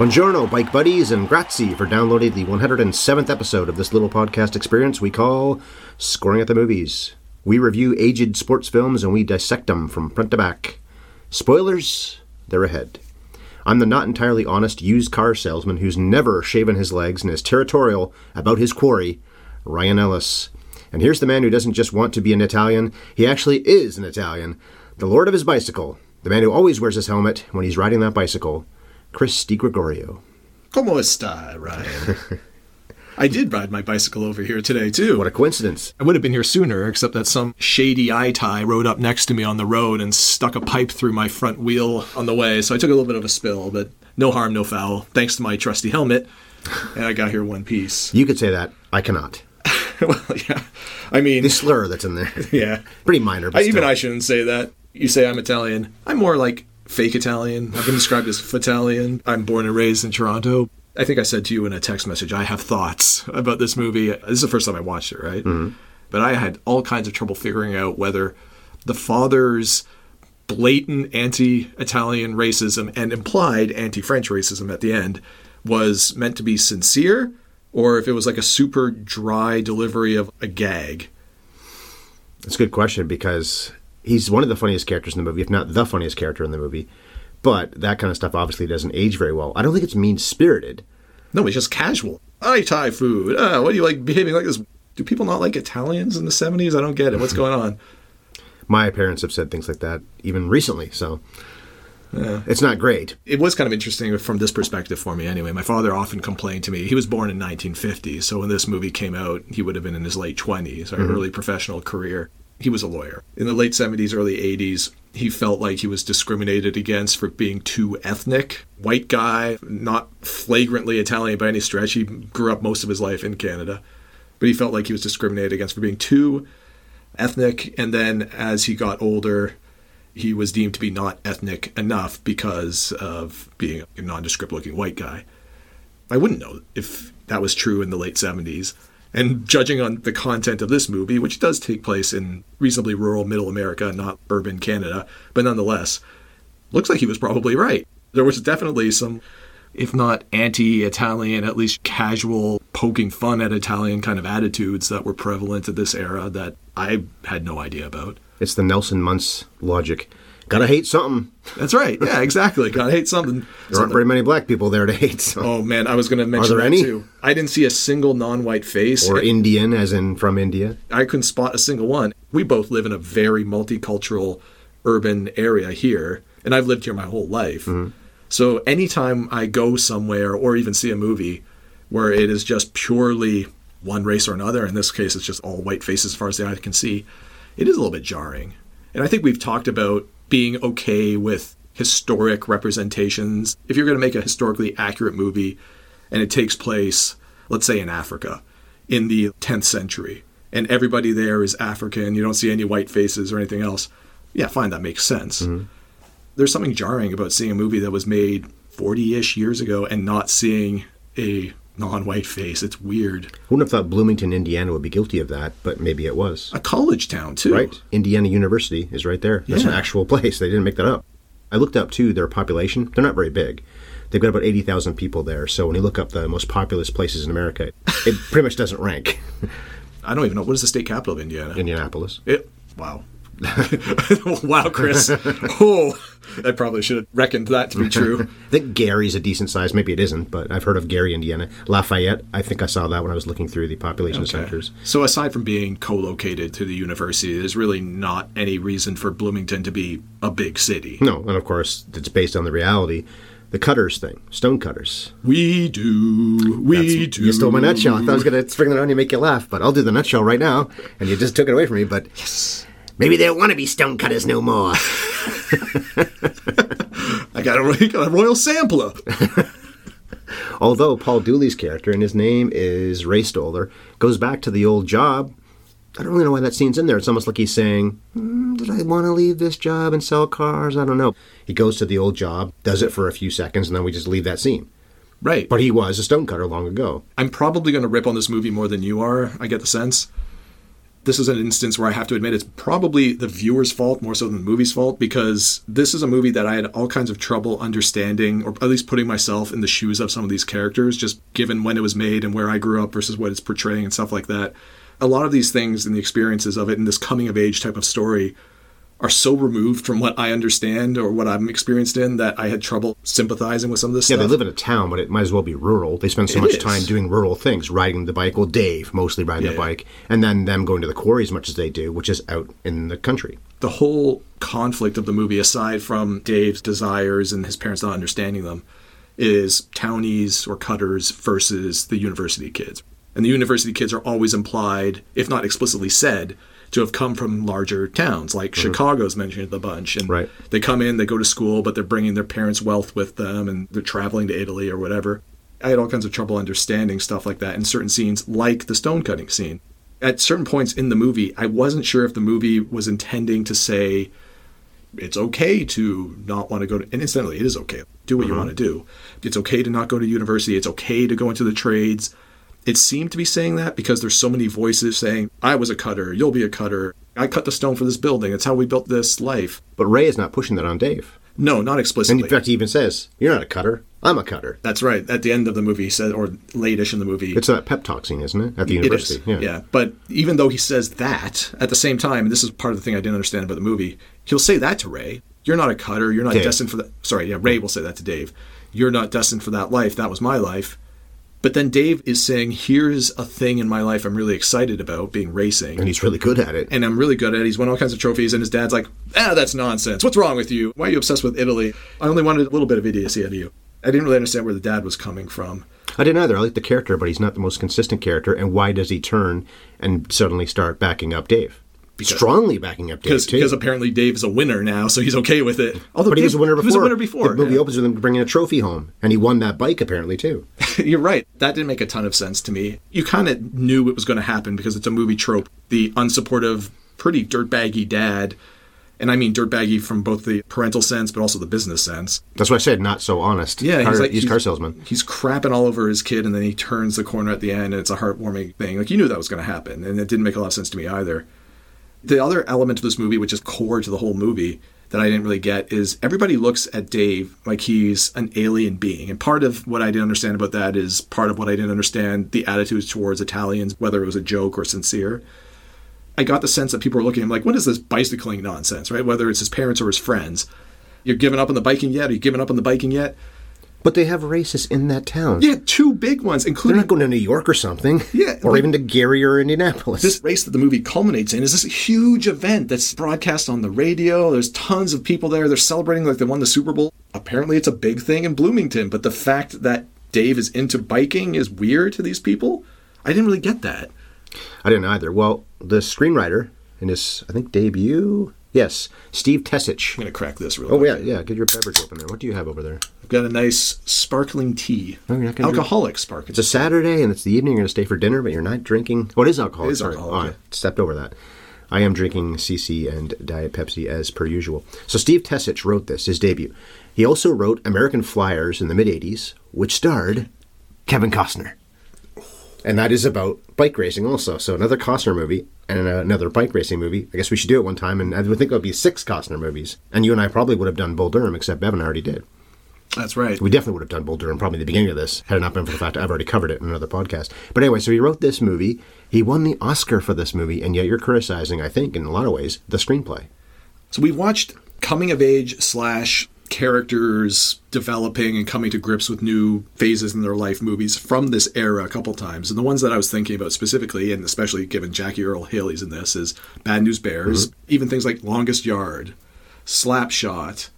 Buongiorno, bike buddies, and grazie for downloading the 107th episode of this little podcast experience we call Scoring at the Movies. We review aged sports films and we dissect them from front to back. Spoilers, they're ahead. I'm the not entirely honest used car salesman who's never shaven his legs and is territorial about his quarry, Ryan Ellis. And here's the man who doesn't just want to be an Italian, he actually is an Italian. The lord of his bicycle, the man who always wears his helmet when he's riding that bicycle. Chris DiGregorio. Como esta, Ryan? I did ride my bicycle over here today, too. What a coincidence. I would have been here sooner, except that some shady eye tie rode up next to me on the road and stuck a pipe through my front wheel on the way, so I took a little bit of a spill, but no harm, no foul, thanks to my trusty helmet, and I got here one piece. You could say that. I cannot. well, yeah. I mean, The slur that's in there. yeah. Pretty minor, but I, even. I shouldn't say that. You say I'm Italian. I'm more like fake Italian. I've been described as Fatalian. I'm born and raised in Toronto. I think I said to you in a text message, I have thoughts about this movie. This is the first time I watched it, right? Mm-hmm. But I had all kinds of trouble figuring out whether the father's blatant anti Italian racism and implied anti French racism at the end was meant to be sincere or if it was like a super dry delivery of a gag. That's a good question because he's one of the funniest characters in the movie, if not the funniest character in the movie. But that kind of stuff obviously doesn't age very well. I don't think it's mean spirited. No, it's just casual. I Thai food. Ah, what do you like behaving like this? Do people not like Italians in the 70s? I don't get it. What's going on? My parents have said things like that even recently, so it's not great. It was kind of interesting from this perspective for me anyway. My father often complained to me. He was born in 1950, so when this movie came out, he would have been in his late 20s, or early professional career. He was a lawyer. In the late 70s, early 80s, he felt like he was discriminated against for being too ethnic. White guy, not flagrantly Italian by any stretch. He grew up most of his life in Canada. But he felt like he was discriminated against for being too ethnic. And then as he got older, he was deemed to be not ethnic enough because of being a nondescript looking white guy. I wouldn't know if that was true in the late 70s. And judging on the content of this movie, which does take place in reasonably rural middle America, not urban Canada, but nonetheless, looks like he was probably right. There was definitely some, if not anti Italian, at least casual poking fun at Italian kind of attitudes that were prevalent at this era that I had no idea about. It's the Nelson Muntz logic. Gotta hate something. That's right. Yeah, exactly. Gotta hate something. There aren't very many black people there to hate. So. Oh man, I was going to mention there that any? too. I didn't see a single non-white face. Or Indian, as in from India. I couldn't spot a single one. We both live in a very multicultural urban area here, and I've lived here my whole life. Mm-hmm. So anytime I go somewhere or even see a movie where it is just purely one race or another, in this case it's just all white faces as far as the eye can see, it is a little bit jarring. And I think we've talked about being okay with historic representations. If you're going to make a historically accurate movie and it takes place, let's say in Africa in the 10th century, and everybody there is African, you don't see any white faces or anything else, yeah, fine, that makes sense. Mm-hmm. There's something jarring about seeing a movie that was made 40 ish years ago and not seeing a non white face. It's weird. I Wouldn't have thought Bloomington, Indiana would be guilty of that, but maybe it was. A college town, too. Right? Indiana University is right there. That's an actual place. They didn't make that up. I looked up, too, their population. They're not very big. They've got about 80,000 people there. So when you look up the most populous places in America, it pretty much doesn't rank. I don't even know. What is the state capital of Indiana? Indianapolis. It, wow. wow, Chris. Oh, I probably should have reckoned that to be true. I think Gary's a decent size. Maybe it isn't, but I've heard of Gary, Indiana. Lafayette, I think I saw that when I was looking through the population centers. So aside from being co-located to the university, there's really not any reason for Bloomington to be a big city. No, and of course, it's based on the reality. The cutters thing, stone cutters. We do, we That's- do. You stole my nutshell. I thought I was going to spring that on you and make you laugh, but I'll do the nutshell right now. And you just took it away from me, but maybe they don't want to be stonecutters no more. I got a, got a royal sampler. Although Paul Dooley's character, and his name is Ray Stoller, goes back to the old job. I don't really know why that scene's in there. It's almost like he's saying, "Hmm, Did I want to leave this job and sell cars? I don't know. He goes to the old job, does it for a few seconds, and then we just leave that scene. Right. But he was a stonecutter long ago. I'm probably going to rip on this movie more than you are. I get the sense. This is an instance where I have to admit it's probably the viewer's fault more so than the movie's fault because this is a movie that I had all kinds of trouble understanding or at least putting myself in the shoes of some of these characters, just given when it was made and where I grew up versus what it's portraying and stuff like that. A lot of these things and the experiences of it in this coming of age type of story are so removed from what I understand or what I'm experienced in that I had trouble sympathizing with some of this Yeah, stuff. they live in a town, but it might as well be rural. They spend so It much is. time doing rural things, riding the bike. Well, Dave mostly riding Yeah. the bike, and then them going to the quarry as much as they do, which is out in the country. the whole conflict of the movie, aside from Dave's desires and his parents not understanding them, is townies or cutters versus the university kids. And the university kids are always implied, if not explicitly said, to have come from larger towns, like mm-hmm. Chicago's mentioned a bunch. And Right. they come in, they go to school, but they're bringing their parents' wealth with them, and they're traveling to Italy or whatever. I had all kinds of trouble understanding stuff like that in certain scenes, like the stone cutting scene. At certain points in the movie, I wasn't sure if the movie was intending to say it's okay to not want to go to, and incidentally, it is okay. Do what you mm-hmm. want to do. It's okay to not go to university. It's okay to go into the trades. It seemed to be saying that because there's so many voices saying, I was a cutter, you'll be a cutter. I cut the stone for this building. It's how we built this life. But Ray is not pushing that on Dave. No, not And explicitly. in fact, he even says, You're not a cutter. I'm a cutter. That's right. At the end of the movie, he said, or late-ish in the movie, It's that pep talk scene, isn't it? At the university. yeah. But even though he says that, at the same time, and this is part of the thing I didn't understand about the movie, he'll say that to Ray. You're not a cutter. You're not Dave. destined for that. Sorry, yeah, Ray will say that to Dave. You're not destined for that life. That was my life. But then Dave is saying, here's a thing in my life I'm really excited about, being racing. And he's really good at it. and I'm really good at it. He's won all kinds of trophies, and his dad's like, ah, that's nonsense. What's wrong with you? Why are you obsessed with Italy? I only wanted a little bit of idiocy out of you. I didn't really understand where the dad was coming from. I didn't either. I like the character, but he's not the most consistent character. And why does he turn and suddenly start backing up Dave? Strongly backing up Dave, Because, too. because apparently Dave is a winner now, so he's okay with it. Although but he was a winner before. He was a winner before. The movie yeah. opens with him bringing a trophy home, and he won that bike apparently too. You're right. That didn't make a ton of sense to me. You kind of knew it was going to happen because it's a movie trope. The unsupportive, pretty dirtbaggy dad, and I mean dirtbaggy from both the parental sense but also the business sense. That's why I said not so honest. Yeah, car, he's like used car salesman. He's crapping all over his kid, and then he turns the corner at the end, and it's a heartwarming thing. Like you knew that was going to happen, and it didn't make a lot of sense to me either. The other element of this movie, which is core to the whole movie, that I didn't really get is everybody looks at Dave like he's an alien being. And part of what I didn't understand about that is part of what I didn't understand the attitudes towards Italians, whether it was a joke or sincere. I got the sense that people were looking at him like, what is this bicycling nonsense, right? Whether it's his parents or his friends. You're giving up on the biking yet? Are you giving up on the biking yet? But they have races in that town. Yeah, two big ones, including. They're not going to New York or something. Yeah, Or like- even to Gary or Indianapolis. this race that the movie culminates in is this huge event that's broadcast on the radio. There's tons of people there. They're celebrating like they won the Super Bowl. Apparently, it's a big thing in Bloomington. But the fact that Dave is into biking is weird to these people. I didn't really get that. I didn't either. Well, the screenwriter in his, I think, debut. Yes, Steve Tesich. I'm gonna crack this real Oh yeah, yeah. Get your beverage open there. What do you have over there? Got a nice sparkling tea, Oh, you're not gonna alcoholic sparkling. It's a Saturday and it's the evening. You're going to stay for dinner, but you're not drinking. Oh, it is alcohol. It is Sorry. alcohol, Oh, I stepped over that. I am drinking CC and Diet Pepsi as per usual. So Steve Tesich wrote this, his debut. He also wrote American Flyers in the mid 80s, which starred Kevin Costner. And that is about bike racing also. So another Costner movie and uh, another bike racing movie. I guess we should do it one time, and I would think it would be six Costner movies. And you and I probably would have done Bull Durham, except Bevan already did. That's right. We definitely would have done Bull Durham probably at the beginning of this, had it not been for the fact I've already covered it in another podcast. But anyway, so he wrote this movie. He won the Oscar for this movie, and yet you're criticizing, I think, in a lot of ways, the screenplay. So we've watched coming of age slash characters developing and coming to grips with new phases in their life movies from this era a couple times. And the ones that I was thinking about specifically, and especially given Jackie Earle Haley's in this, is Bad News Bears, mm-hmm. even things like Longest Yard, Slapshot,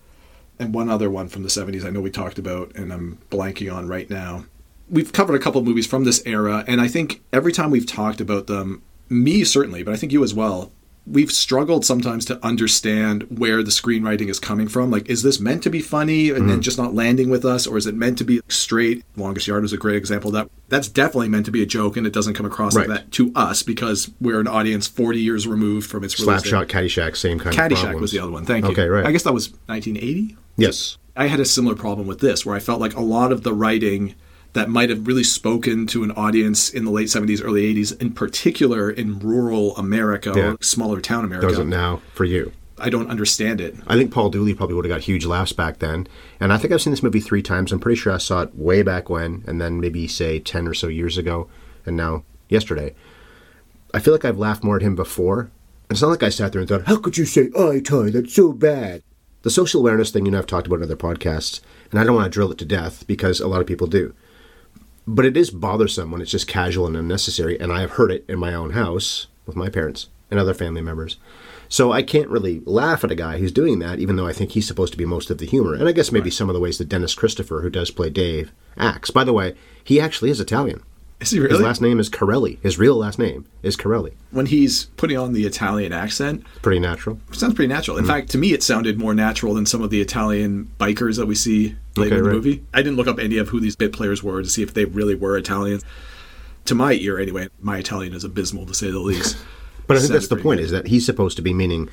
and one other one from the 70s I know we talked about and I'm blanking on right now. We've covered a couple of movies from this era, and I think every time we've talked about them, me certainly, but I think you as well, we've struggled sometimes to understand where the screenwriting is coming from. Like, is this meant to be funny and Mm-hmm. then just not landing with us, or is it meant to be straight? Longest Yard is a great example of that. That's definitely meant to be a joke, and it doesn't come across Right. like that to us because we're an audience 40 years removed from its release. Slapshot, Caddyshack, same kind of Caddyshack was the other one. Thank you. Okay, right. I guess that was 1980. Yes. I had a similar problem with this, where I felt like a lot of the writing that might have really spoken to an audience in the late 70s, early 80s, in particular in rural America Yeah. or smaller town America. Doesn't now for you. I don't understand it. I think Paul Dooley probably would have got huge laughs back then. And I think I've seen this movie three times. I'm pretty sure I saw it way back when, and then maybe say 10 or so years ago, and now yesterday. I feel like I've laughed more at him before. It's not like I sat there and thought, how could you say oh, eye tie? That's so bad. The social awareness thing, you know, I've talked about in other podcasts, and I don't want to drill it to death because a lot of people do. But it is bothersome when it's just casual and unnecessary, and I have heard it in my own house with my parents and other family members. So I can't really laugh at a guy who's doing that, even though I think he's supposed to be most of the humor. And I guess maybe some of the ways that Dennis Christopher, who does play Dave, acts. By the way, he actually is Italian. Is he His last name is Corelli. His real last name is Corelli. when he's putting on the Italian accent, Pretty natural. sounds pretty natural. In mm. fact, to me, it sounded more natural than some of the Italian bikers that we see later Okay, in the right. movie. I didn't look up any of who these bit players were to see if they really were Italian. To my ear, anyway, my Italian is abysmal to say the least. But I think that's the point: good. is that he's supposed to be meaning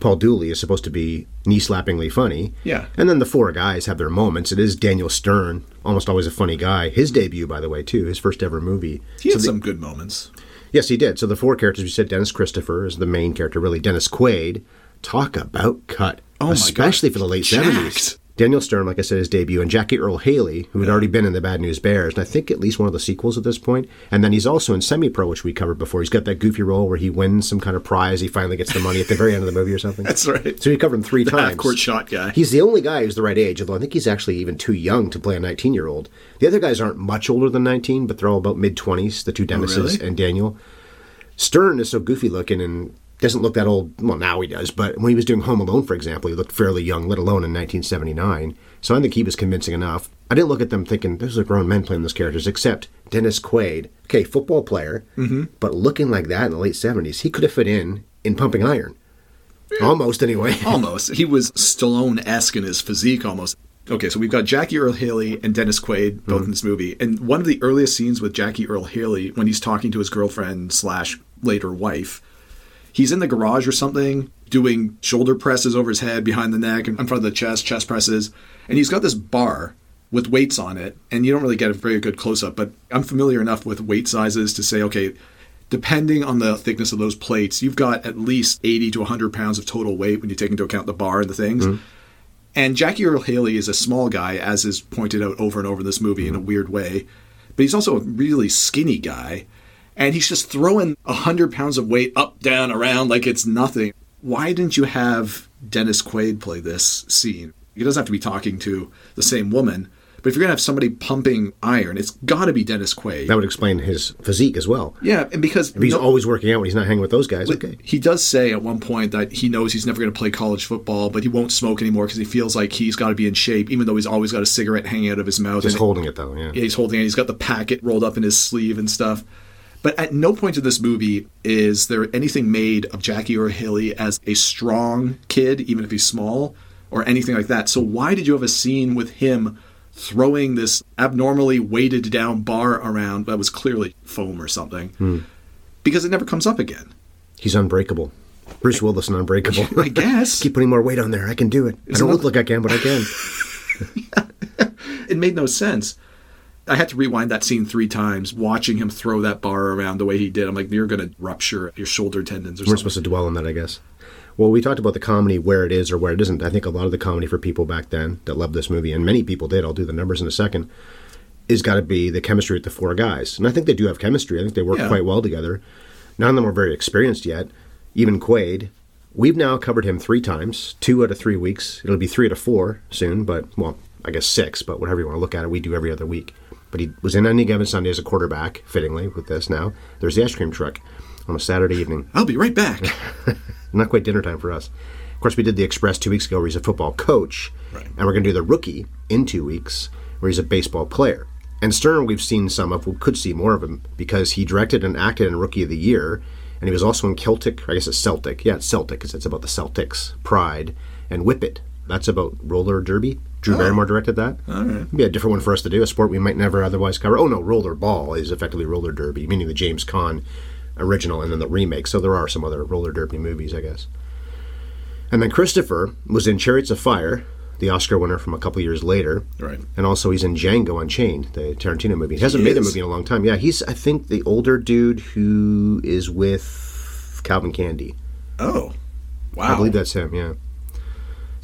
Paul Dooley is supposed to be knee-slappingly funny. Yeah. And then the four guys have their moments. It is Daniel Stern, almost always a funny guy. His debut, by the way, too, his first ever movie. He had So the- some good moments. Yes, he did. So the four characters we said, Dennis Christopher is the main character, really. Dennis Quaid, talk about cut, Oh my especially God. for the late Jacked. seventies. Daniel Stern, like I said, his debut, and Jackie Earle Haley, who had already been in the Bad News Bears, and I think at least one of the sequels at this point. And then he's also in Semi Pro, which we covered before. He's got that goofy role where he wins some kind of prize. He finally gets the money at the very end of the movie or something. That's right. So we covered him three The times. half-court shot guy. He's the only guy who's the right age, although I think he's actually even too young to play a 19 year old. The other guys aren't much older than 19, but they're all about mid 20s, the two Dennises Oh, really? and Daniel. Stern is so goofy looking and doesn't look that old. Well, now he does, but when he was doing Home Alone, for example, he looked fairly young, let alone in 1979. So I think he was convincing enough. I didn't look at them thinking, those are grown men playing those characters, except Dennis Quaid. Okay, football player, Mm-hmm. but looking like that in the late 70s, he could have fit in in Pumping Iron. Almost, anyway. Almost. He was Stallone esque in his physique almost. Okay, so we've got Jackie Earle Haley and Dennis Quaid both in this movie. And one of the earliest scenes with Jackie Earle Haley, when he's talking to his girlfriend slash later wife, he's in the garage or something doing shoulder presses over his head, behind the neck, and in front of the chest, chest presses. And he's got this bar with weights on it. And you don't really get a very good close up, but I'm familiar enough with weight sizes to say, okay, depending on the thickness of those plates, you've got at least 80 to 100 pounds of total weight when you take into account the bar and the things. Mm-hmm. And Jackie Earle Haley is a small guy, as is pointed out over and over in this movie in a mm-hmm. weird way. But he's also a really skinny guy. And he's just throwing 100 pounds of weight up, down, around like it's nothing. Why didn't you have Dennis Quaid play this scene? He doesn't have to be talking to the same woman. But if you're going to have somebody pumping iron, it's got to be Dennis Quaid. That would explain his physique as well. yeah, and because If he's no- always working out when he's not hanging with those guys, okay. He does say at one point that he knows he's never going to play college football, but he won't smoke anymore because he feels like he's got to be in shape, even though he's always got a cigarette hanging out of his mouth. And- holding it though, yeah. yeah, he's holding it. He's got the packet rolled up in his sleeve and stuff. But at no point in this movie is there anything made of Jackie Earle Haley as a strong kid, even if he's small, or anything like that. So why did you have a scene with him throwing this abnormally weighted down bar around that was clearly foam or something? Hmm. Because it never comes up again. He's unbreakable. Bruce Willis and unbreakable. I guess. Keep putting more weight on there. I can do it. I Isn't don't look like I can, but I can. it made no sense. I had to rewind that scene three times, watching him throw that bar around the way he did. I'm like, you're going to rupture your shoulder tendons or something. We're something. supposed to dwell on that, I guess. Well, we talked about the comedy where it is or where it isn't. I think a lot of the comedy for people back then that loved this movie, and many people did, I'll do the numbers in a second, is got to be the chemistry with the four guys. And I think they do have chemistry. I think they work Yeah. quite well together. None of them are very experienced yet. Even Quaid. We've now covered him three times, two out of three weeks. It'll be three out of four soon, but, well, I guess six, but whatever you want to look at it, we do every other week. But he was in Any Given Sunday as a quarterback, fittingly, with this now. There's the ice cream truck on a Saturday evening. I'll be right back. Not quite dinner time for us. Of course, we did the Express two weeks ago where he's a football coach. Right. And we're going to do the rookie in two weeks where he's a baseball player. And Stern, we've seen some of, we could see more of him because he directed and acted in Rookie of the Year. And he was also in Celtic, I guess it's Celtic. Yeah, it's Celtic because it's about the Celtics, Pride, and Whip It. That's about roller derby. Drew oh. Barrymore directed that. All right. Be a different one for us to do, a sport we might never otherwise cover. Oh no, roller ball is effectively roller derby, meaning the James Caan original and then the remake. So there are some other roller derby movies, I guess. And then Christopher was in Chariots of Fire, the Oscar winner from a couple years later. Right. And also he's in Django Unchained, the Tarantino movie. He hasn't He made a is? movie in a long time. Yeah, he's I think the older dude who is with Calvin Candie. Oh, wow. I believe that's him, yeah.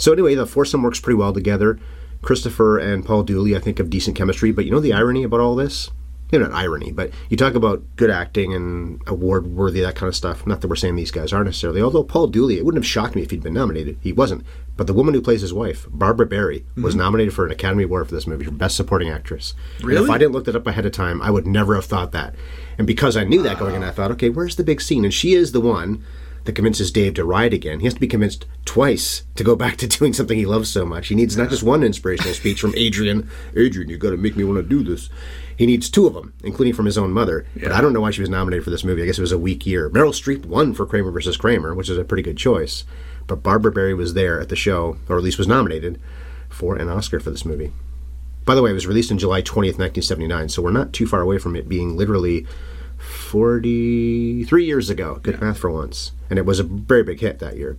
So anyway, the foursome works pretty well together. Christopher and Paul Dooley, I think, have decent chemistry. But you know the irony about all this? You know, not irony, but you talk about good acting and award worthy, that kind of stuff. Not that we're saying these guys aren't necessarily. Although Paul Dooley, it wouldn't have shocked me if he'd been nominated. He wasn't. But the woman who plays his wife, Barbara Barrie, mm-hmm. was nominated for an Academy Award for this movie for Best Supporting Actress. And Really? if I didn't look that up ahead of time, I would never have thought that. And because I knew that going in, I thought, okay, where's the big scene? And she is the one that convinces Dave to ride again. He has to be convinced twice to go back to doing something he loves so much. He needs not just one inspirational speech from Adrian. Adrian, you got to make me want to do this. He needs two of them, including from his own mother. But I don't know why she was nominated for this movie. I guess it was a weak year. Meryl Streep won for Kramer versus Kramer, which is a pretty good choice. But Barbara Barrie was there at the show, or at least was nominated for an Oscar for this movie. By the way, it was released on July 20th, 1979, so we're not too far away from it being literally 43 years ago. Good math for once. And it was a very big hit that year.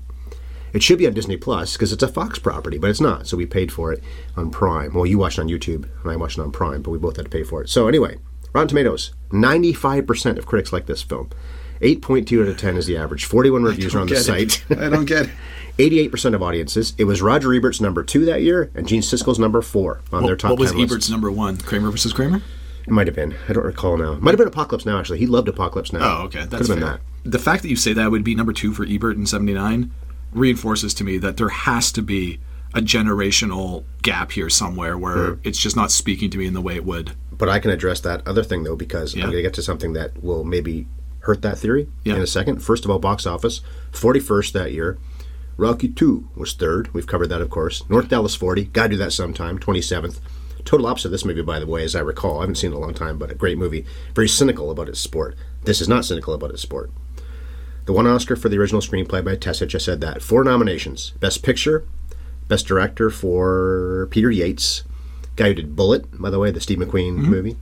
It should be on Disney Plus because it's a Fox property, but it's not. So we paid for it on Prime. Well, you watched it on YouTube and I watched it on Prime, but we both had to pay for it. So anyway, Rotten Tomatoes, 95% of critics like this film. 8.2 out of 10 is the average. 41 reviews are on the site. I don't get it. 88% of audiences. It was Roger Ebert's number two that year and Gene Siskel's number four on their top what was 10 lists. Ebert's number one? Kramer versus Kramer? It might have been. I don't recall now. Might have been Apocalypse Now, actually. He loved Apocalypse Now. Oh, okay. Could That's have been fair. that. The fact that you say that would be number two for Ebert in 79 reinforces to me that there has to be a generational gap here somewhere where hmm. it's just not speaking to me in the way it would. But I can address that other thing, though, because Yeah. I'm going to get to something that will maybe hurt that theory Yeah. in a second. First of all, box office 41st that year. Rocky 2 was third. We've covered that, of course. North Dallas 40. Gotta do that sometime. 27th. Total opposite of this movie, by the way, as I recall. I haven't seen it in a long time, but a great movie. Very cynical about its sport. This is not cynical about its sport. The one Oscar for the original screenplay by Tesich, I said that. Four nominations Best Picture, Best Director for Peter Yates, guy who did Bullitt, by the way, the Steve McQueen mm-hmm. movie.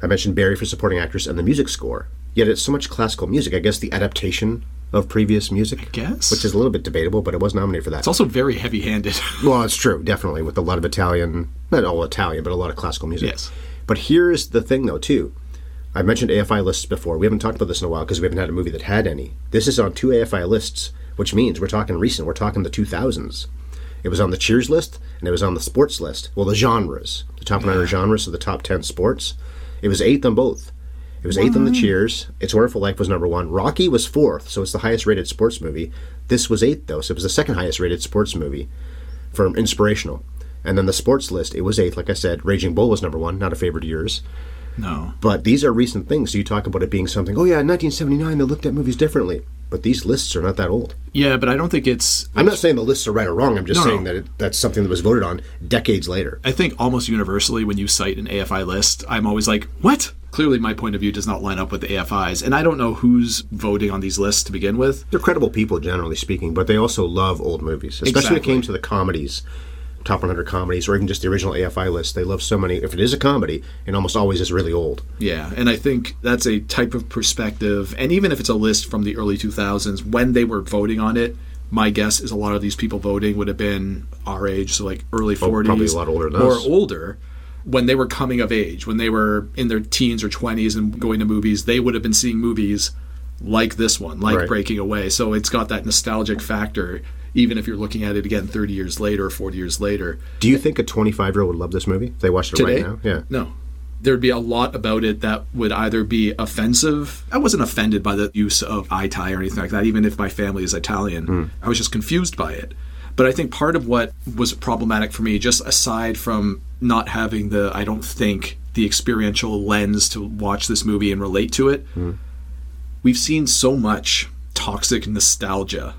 I mentioned Barrie for supporting actress and the music score. Yet it's so much classical music. I guess the adaptation of previous music, I guess. which is a little bit debatable, but it was nominated for that. It's also very heavy handed. Well, it's true, definitely, with a lot of Italian, not all Italian, but a lot of classical music. Yes. But here's the thing, though, too. I've mentioned AFI lists before. We haven't talked about this in a while because we haven't had a movie that had any. This is on two AFI lists, which means we're talking recent. We're talking the 2000s. It was on the Cheers list and it was on the sports list. Well, the genres, the top 100 genres of the top 10 sports. It was eighth on both. It was eighth on the Cheers. It's Wonderful Life was number one. Rocky was fourth, so it's the highest rated sports movie. This was eighth, though, so it was the second highest rated sports movie for inspirational. And then the sports list, it was eighth, like I said. Raging Bull was number one, not a favorite of yours. no. But these are recent things, so you talk about it being something, oh yeah, in 1979 they looked at movies differently. But these lists are not that old. Yeah, but I don't think it's. I'm not saying the lists are right or wrong, I'm just No, no. saying that it, that's something that was voted on decades later. I think almost universally when you cite an AFI list, I'm always like, what? Clearly, my point of view does not line up with the AFI's. And I don't know who's voting on these lists to begin with. They're credible people, generally speaking, but they also love old movies, especially when it came to the comedies, top 100 comedies, or even just the original AFI list. They love so many. If it is a comedy, it almost always is really old. Yeah, and I think that's a type of perspective. And even if it's a list from the early 2000s, when they were voting on it, my guess is a lot of these people voting would have been our age, so like early 40s, Oh, probably a lot older than or us. older. When they were coming of age, when they were in their teens or 20s and going to movies, they would have been seeing movies like this one, like Right. Breaking Away. So it's got that nostalgic factor, even if you're looking at it again 30 years later or 40 years later. Do you think a 25 year old would love this movie if they watched it Today? right now? Yeah. No. There'd be a lot about it that would either be offensive. I wasn't offended by the use of eye tie or anything like that, even if my family is Italian. Hmm. I was just confused by it. But I think part of what was problematic for me, just aside from not having the, I don't think, the experiential lens to watch this movie and relate to it, hmm. we've seen so much toxic nostalgia,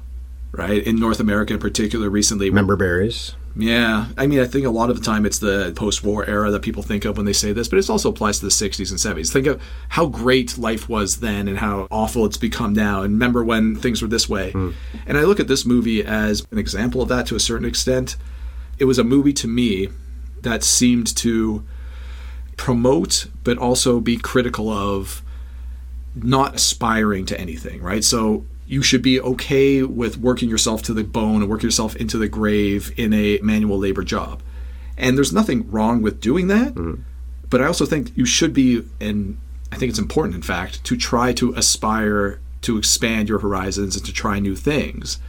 right? In North America in particular recently. Member berries. Yeah, I mean, I think a lot of the time it's the post-war era that people think of when they say this, but it also applies to the '60s and '70s. Think of how great life was then and how awful it's become now. And remember when things were this way. Hmm. And I look at this movie as an example of that to a certain extent. It was a movie to me that seemed to promote, but also be critical of not aspiring to anything, right? So you should be okay with working yourself to the bone and working yourself into the grave in a manual labor job. And there's nothing wrong with doing that. Mm-hmm. But I also think you should be, and I think it's important, in fact, to try to aspire to expand your horizons and to try new things.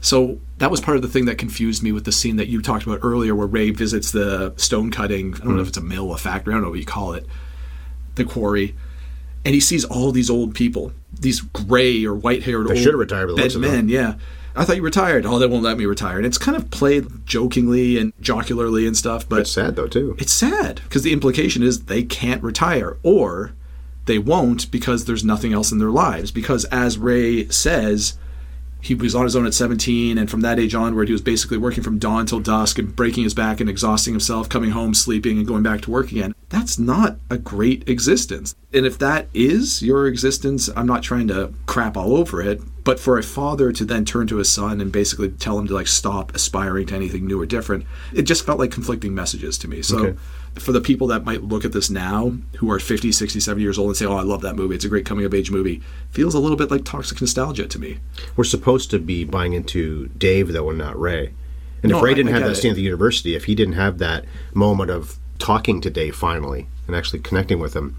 So that was part of the thing that confused me with the scene that you talked about earlier, where Ray visits the stone cutting. I don't know if it's a mill, a factory, I don't know what you call it, the quarry, and he sees all these old people, these gray or white haired old should have retired the dead of men. Yeah, I thought you retired. Oh, they won't let me retire. And it's kind of played jokingly and jocularly and stuff, but It's sad though too. it's sad because the implication is they can't retire or they won't because there's nothing else in their lives. Because as Ray says, he was on his own at 17, and from that age onward, he was basically working from dawn till dusk and breaking his back and exhausting himself, coming home, sleeping, and going back to work again. That's not a great existence. And if that is your existence, I'm not trying to crap all over it, but for a father to then turn to his son and basically tell him to like stop aspiring to anything new or different, it just felt like conflicting messages to me. So Okay. For the people that might look at this now who are 50 60 70 years old and say oh i love that movie. It's a great coming of age movie feels a little bit like toxic nostalgia to me. We're supposed to be buying into Dave though, and not Ray. And if Ray I- didn't I have that scene at the university, if he didn't have that moment of talking to Dave finally and actually connecting with him,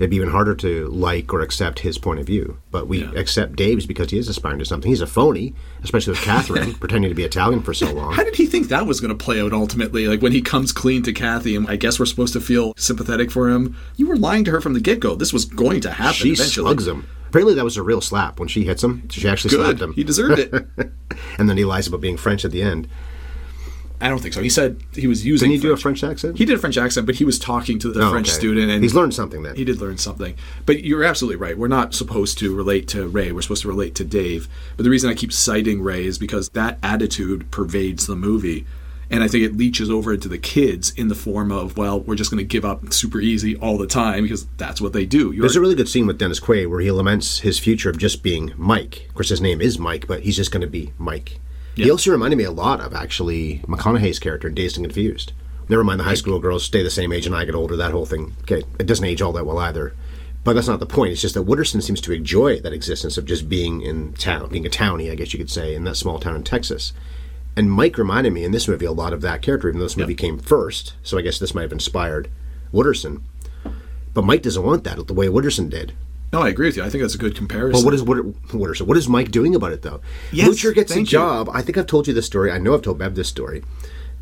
it'd be even harder to like or accept his point of view. But we Yeah. accept Dave's because he is aspiring to something. He's a phony, especially with Catherine, pretending to be Italian for so long. how did he think that was going to play out ultimately like when he comes clean to kathy and i guess we're supposed to feel sympathetic for him you were lying to her from the get-go this was going to happen She eventually slugs him. Apparently, that was a real slap when she hits him. She actually slapped him, he deserved it and then he lies about being French at the end. I don't think so he said he was using Didn't he do a French accent? he did a french accent but he was talking to the Oh, french okay. student and he's learned something then. He did learn something. But you're absolutely right. We're not supposed to relate to Ray. We're supposed to relate to Dave. But the reason I keep citing Ray is because that attitude pervades the movie. And I think it leaches over into the kids in the form of, well, we're just going to give up super easy all the time because that's what they do. You're, There's a really good scene with Dennis Quaid where he laments his future of just being Mike. Of course, his name is Mike, but he's just going to be Mike. He also reminded me a lot of actually McConaughey's character in Dazed and Confused. Never mind the high school girls stay the same age and I get older. That whole thing. Okay, it doesn't age all that well either. But that's not the point. It's just that Wooderson seems to enjoy that existence of just being in town, being a townie, I guess you could say, in that small town in Texas. And Mike reminded me in this movie a lot of that character, even though this movie came first. So I guess this might have inspired Wooderson. But Mike doesn't want that the way Wooderson did. No, I agree with you. I think that's a good comparison. Well, what is what? What is what is Mike doing about it though? Yes, Moocher gets a thank you. job. I think I've told you this story. I know I've told Bev this story.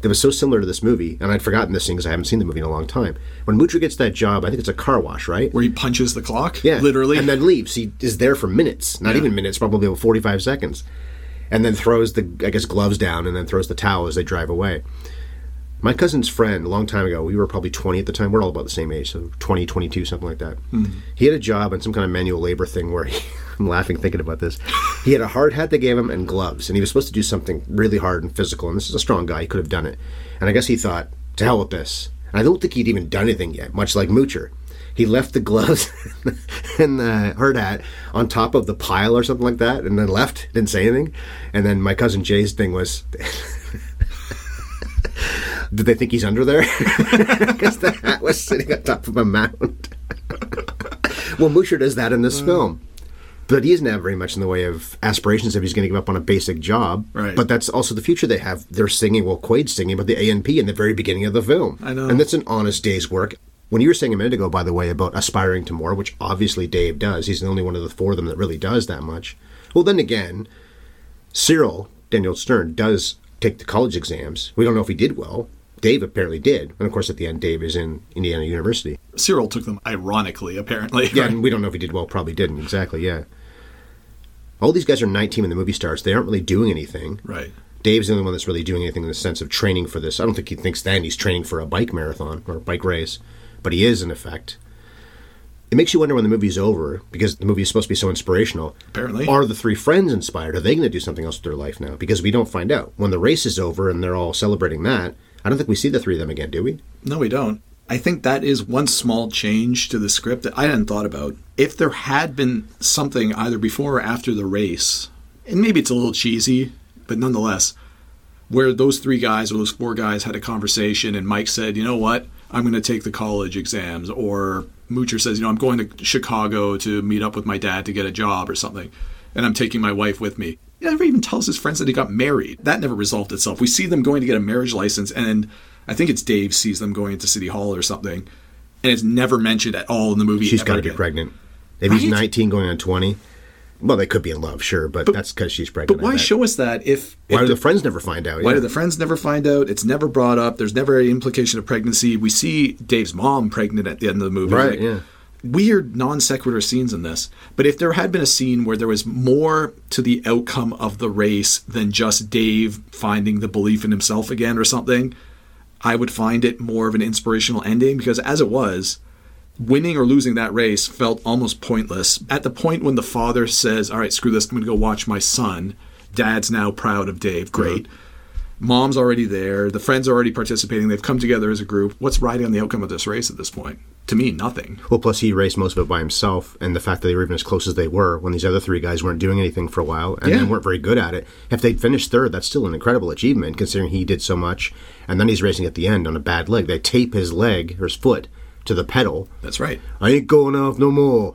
That was so similar to this movie, and I'd forgotten this thing because I haven't seen the movie in a long time. When Moocher gets that job, I think it's a car wash, right? Where he punches the clock? Yeah, Literally. and then leaves. He is there for minutes, not Yeah. even minutes, probably about forty-five seconds, and then throws the I guess gloves down, and then throws the towel as they drive away. My cousin's friend, a long time ago, we were probably 20 at the time. We're all about the same age, so 20, 22, something like that. Mm-hmm. He had a job in some kind of manual labor thing where he, I'm laughing thinking about this. He had a hard hat they gave him and gloves, and he was supposed to do something really hard and physical. And this is a strong guy; he could have done it. And I guess he thought, "To hell with this." And I don't think he'd even done anything yet, much like Moocher. He left the gloves and the hard hat on top of the pile or something like that, and then left. Didn't say anything. And then my cousin Jay's thing was. Did they think he's under there? Because the hat was sitting on top of a mound. well, Moocher does that in this uh. film. But he doesn't have very much in the way of aspirations if he's going to give up on a basic job. Right. But that's also the future they have. They're singing, well, Quaid's singing about the A&P in the very beginning of the film. I know. And that's an honest day's work. When you were saying a minute ago, by the way, about aspiring to more, which obviously Dave does, he's the only one of the four of them that really does that much. Well, then again, Cyril, Daniel Stern, does take the college exams. We don't know if he did well. Dave apparently did. And of course, at the end, Dave is in Indiana University. Cyril took them ironically, apparently. Yeah, right? and we don't know if he did well. Probably didn't. Exactly, yeah. All these guys are 19 when the movie starts. They aren't really doing anything. Right. Dave's the only one that's really doing anything in the sense of training for this. I don't think he thinks then he's training for a bike marathon or a bike race, but he is in effect. It makes you wonder when the movie's over because the movie is supposed to be so inspirational. Apparently. are the three friends inspired? Are they going to do something else with their life now? Because we don't find out when the race is over and they're all celebrating that. I don't think we see the three of them again, do we? No, we don't. I think that is one small change to the script that I hadn't thought about. If there had been something either before or after the race, and maybe it's a little cheesy, but nonetheless, where those three guys or those four guys had a conversation and Mike said, you know what, I'm going to take the college exams, or Moocher says, you know, I'm going to Chicago to meet up with my dad to get a job or something, and I'm taking my wife with me. He never even tells his friends that he got married. That never resolved itself. We see them going to get a marriage license, and I think it's Dave sees them going into City Hall or something, and it's never mentioned at all in the movie. She's got to get pregnant. If he's 19 going on 20, well, they could be in love, sure, but, but that's because she's pregnant. But why show us that if, Why if do the friends never find out? Why Yeah. do the friends never find out? It's never brought up. There's never any implication of pregnancy. We see Dave's mom pregnant at the end of the movie. Right, Like, yeah. Weird non sequitur scenes in this. But if there had been a scene where there was more to the outcome of the race than just Dave finding the belief in himself again or something, I would find it more of an inspirational ending because as it was, winning or losing that race felt almost pointless. At the point when the father says, All right, screw this, I'm going to go watch my son, dad's now proud of Dave. Great. Mom's already there. The friends are already participating. They've come together as a group. What's riding on the outcome of this race at this point? To me, nothing. Well, plus he raced most of it by himself, and the fact that they were even as close as they were when these other three guys weren't doing anything for a while and Yeah. weren't very good at it. If they'd finished third, that's still an incredible achievement considering he did so much. And then he's racing at the end on a bad leg. They tape his leg or his foot to the pedal. That's right. I ain't going off no more.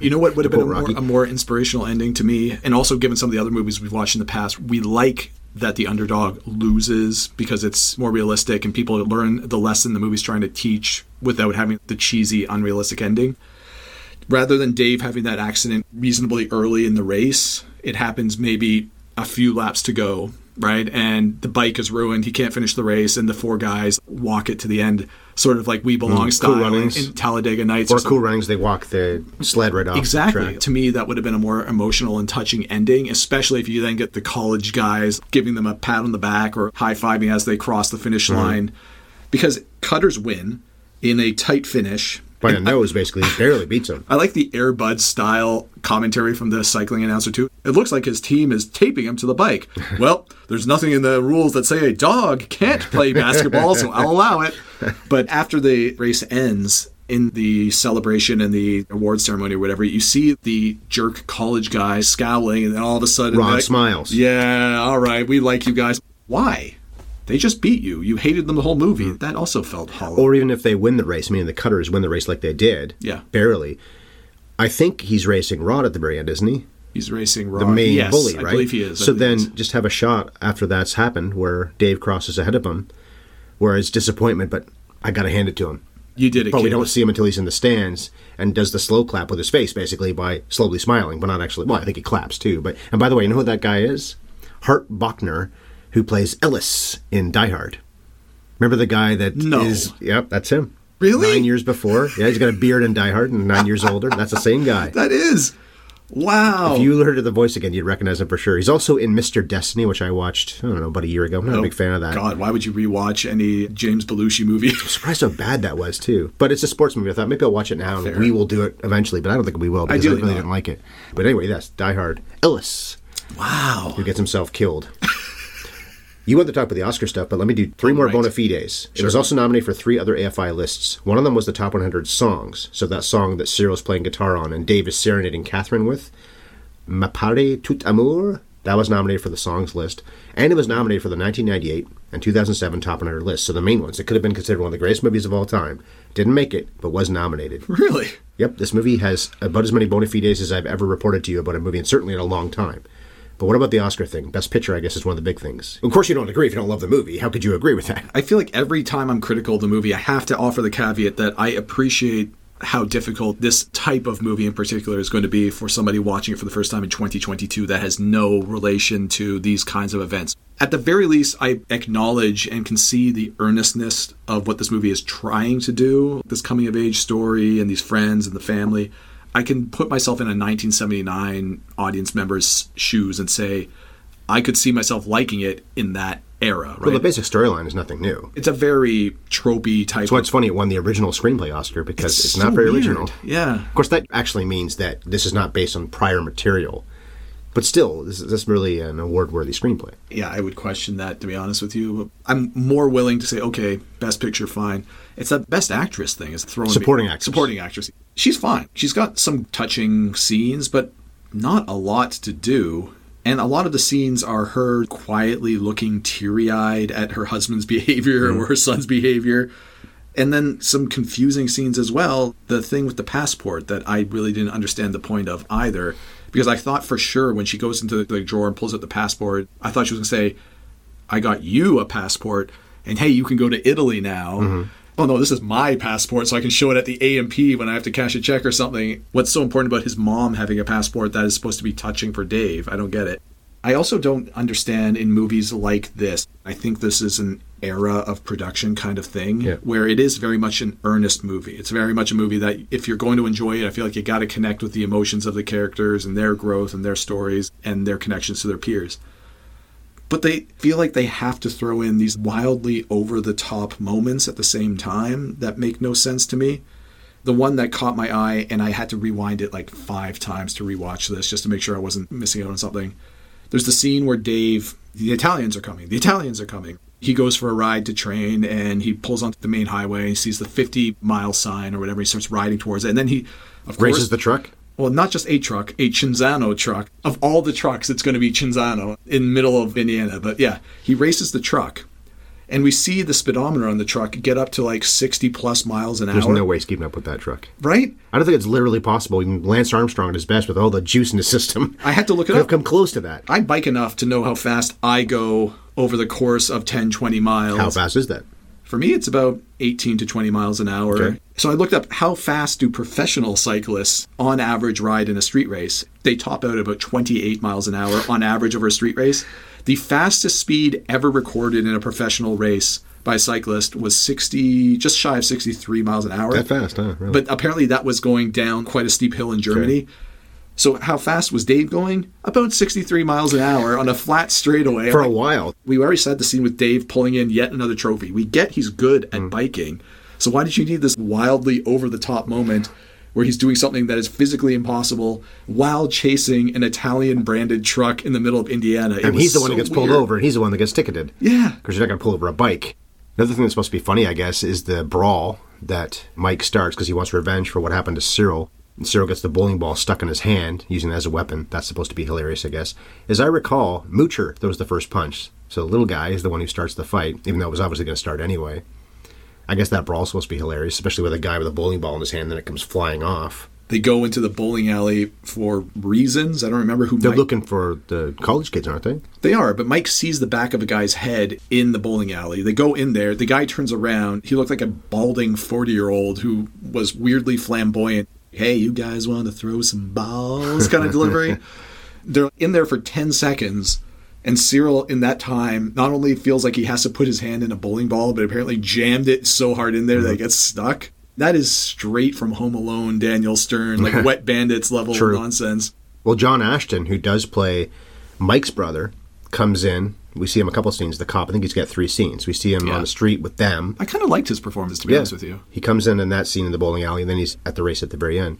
You know what would have been a more, a more inspirational ending to me, and also given some of the other movies we've watched in the past, we like that the underdog loses because it's more realistic and people learn the lesson the movie's trying to teach without having the cheesy, unrealistic ending. Rather than Dave having that accident reasonably early in the race, it happens maybe a few laps to go, right? And the bike is ruined. He can't finish the race, and the four guys walk it to the end, sort of like We Belong Cool style in, Runnings. in Talladega Nights. or something. cool runnings, they walk the sled right off. Exactly. To me, that would have been a more emotional and touching ending, especially if you then get the college guys giving them a pat on the back or high fiving as they cross the finish Mm-hmm. line. Because Cutters win in a tight finish. By And I- nose, basically. He barely beats him. I like the Airbud style commentary from the cycling announcer too. It looks like his team is taping him to the bike. well, there's nothing in the rules that say a dog can't play basketball, so I'll allow it. But after the race ends, in the celebration and the award ceremony or whatever, you see the jerk college guy scowling, and then all of a sudden, Rod like, smiles. Yeah, all right, we like you guys. Why? They just beat you. You hated them the whole movie. Mm. That also felt hollow. Or even if they win the race, meaning the cutters win the race like they did. Yeah. Barely. I think he's racing Rod at the very end, isn't he? He's racing Rod. the main yes, bully, I believe he is. I So then just have a shot after that's happened where Dave crosses ahead of him, where it's disappointment, but I got to hand it to him. you did it. But we don't see him until he's in the stands and does the slow clap with his face, basically by slowly smiling, but not actually. Well, I think he claps too. But and by the way, you know who that guy is? Hart Bachner, who plays Ellis in Die Hard. Remember the guy that is? No. Yep, that's him. Really? Nine years before. Yeah, he's got a beard in Die Hard and nine years older. That's the same guy. That is. Wow. If you heard the voice again, you'd recognize him for sure. He's also in Mr. Destiny, which I watched, I don't know, about a year ago. I'm not a oh, big fan of that. Oh, God, why would you rewatch any James Belushi movie? I'm surprised how bad that was, too. But it's a sports movie. I thought maybe I'll watch it now and we will do it eventually, but I don't think we will because I, Ideally really not. didn't like it. But anyway, that's Die Hard. Ellis, wow. who gets himself killed. You want to talk about the Oscar stuff, but let me do three more Right. bona fides. It was also nominated for three other AFI lists. One of them was the top 100 songs. So that song that Cyril's playing guitar on and Dave is serenading Catherine with, M'appari tutt'amor, that was nominated for the songs list. And it was nominated for the 1998 and 2007 top 100 lists. So the main ones. It could have been considered one of the greatest movies of all time. Didn't make it, but was nominated. Really? Yep, this movie has about as many bona fides as I've ever reported to you about a movie, and certainly in a long time. But what about the Oscar thing? Best Picture, I guess, is one of the big things. Of course, you don't agree if you don't love the movie. How could you agree with that? I feel like every time I'm critical of the movie, I have to offer the caveat that I appreciate how difficult this type of movie in particular is going to be for somebody watching it for the first time in 2022 that has no relation to these kinds of events. At the very least, I acknowledge and can see the earnestness of what this movie is trying to do this coming of age story and these friends and the family. I can put myself in a 1979 audience member's shoes and say, I could see myself liking it in that era, right? Well, the basic storyline is nothing new. it's a very tropey type. That's why it's funny it won the original screenplay Oscar because it's, not so very weird. original. Yeah. Of course, that actually means that this is not based on prior material. But still, this is, this is really an award-worthy screenplay. Yeah, I would question that to be honest with you. I'm more willing to say, okay, best picture, fine. It's that best actress thing is throwing me- Supporting actress. Supporting actress. She's fine. She's got some touching scenes, but not a lot to do. And a lot of the scenes are her quietly looking teary-eyed at her husband's behavior or mm-hmm. her son's behavior. And then some confusing scenes as well. The thing with the passport that I really didn't understand the point of either. Because I thought for sure when she goes into the drawer and pulls out the passport, I thought she was going to say, I got you a passport, and hey, you can go to Italy now. Mm-hmm. Oh no, this is my passport, so I can show it at the A&P when I have to cash a check or something. What's so important about his mom having a passport that is supposed to be touching for Dave? I don't get it. I also don't understand in movies like this. I think this is an era of production kind of thing Yeah. where it is very much an earnest movie. It's very much a movie that if you're going to enjoy it, I feel like you got to connect with the emotions of the characters and their growth and their stories and their connections to their peers but they feel like they have to throw in these wildly over the top moments at the same time that make no sense to me. The one that caught my eye, and I had to rewind it like five times to rewatch this just to make sure I wasn't missing out on something. There's the scene where Dave, the Italians are coming, the Italians are coming. He goes for a ride to train and he pulls onto the main highway and sees the 50 mile sign or whatever. He starts riding towards it. And then he, of course, Races the truck. well, not just a truck, a Cinzano truck. Of all the trucks, it's going to be Cinzano in the middle of Indiana. But yeah, he races the truck. And we see the speedometer on the truck get up to like 60 plus miles an There's hour. There's no way he's keeping up with that truck. Right? I don't think it's literally possible. Even Lance Armstrong at his best with all the juice in his system. I had to look it up. come close to that. I bike enough to know how fast I go over the course of 10, 20 miles. How fast is that? For me, it's about 18 to 20 miles an hour. Okay. So I looked up how fast do professional cyclists on average ride in a street race. They top out about 28 miles an hour on average over a street race. The fastest speed ever recorded in a professional race by a cyclist was 60, just shy of 63 miles an hour. That fast, huh? Really? But apparently that was going down quite a steep hill in Germany. So how fast was Dave going? About 63 miles an hour on a flat straightaway. for a while, we already said the scene with Dave pulling in yet another trophy. We get he's good at Mm. biking. So why did you need this wildly over the top moment where he's doing something that is physically impossible while chasing an Italian branded truck in the middle of Indiana? It and he's the one so who gets pulled weird. over, and he's the one that gets ticketed. Yeah. because you're not going to pull over a bike. Another thing that's supposed to be funny, I guess, is the brawl that Mike starts because he wants revenge for what happened to Cyril. And Cyril gets the bowling ball stuck in his hand, using it as a weapon. That's supposed to be hilarious, I guess. As I recall, Moocher throws the first punch. So the little guy is the one who starts the fight, even though it was obviously going to start anyway. I guess that brawl's supposed to be hilarious, especially with a guy with a bowling ball in his hand, and then it comes flying off. They go into the bowling alley for reasons. I don't remember who They're Mike- looking for the college kids, aren't they? They are, but Mike sees the back of a guy's head in the bowling alley. They go in there. The guy turns around. He looked like a balding 40 year old who was weirdly flamboyant. Hey, you guys want to throw some balls? kind of delivery. They're in there for 10 seconds. And Cyril, in that time, not only feels like he has to put his hand in a bowling ball, but apparently jammed it so hard in there that it uh-huh. gets stuck. That is straight from Home Alone, Daniel Stern, like Wet Bandits level True. nonsense. Well, John Ashton, who does play Mike's brother, comes in. We see him a couple scenes. The cop, I think he's got three scenes. We see him Yeah. on the street with them. I kind of liked his performance, to be honest with you. He comes in in that scene in the bowling alley, and then he's at the race at the very end.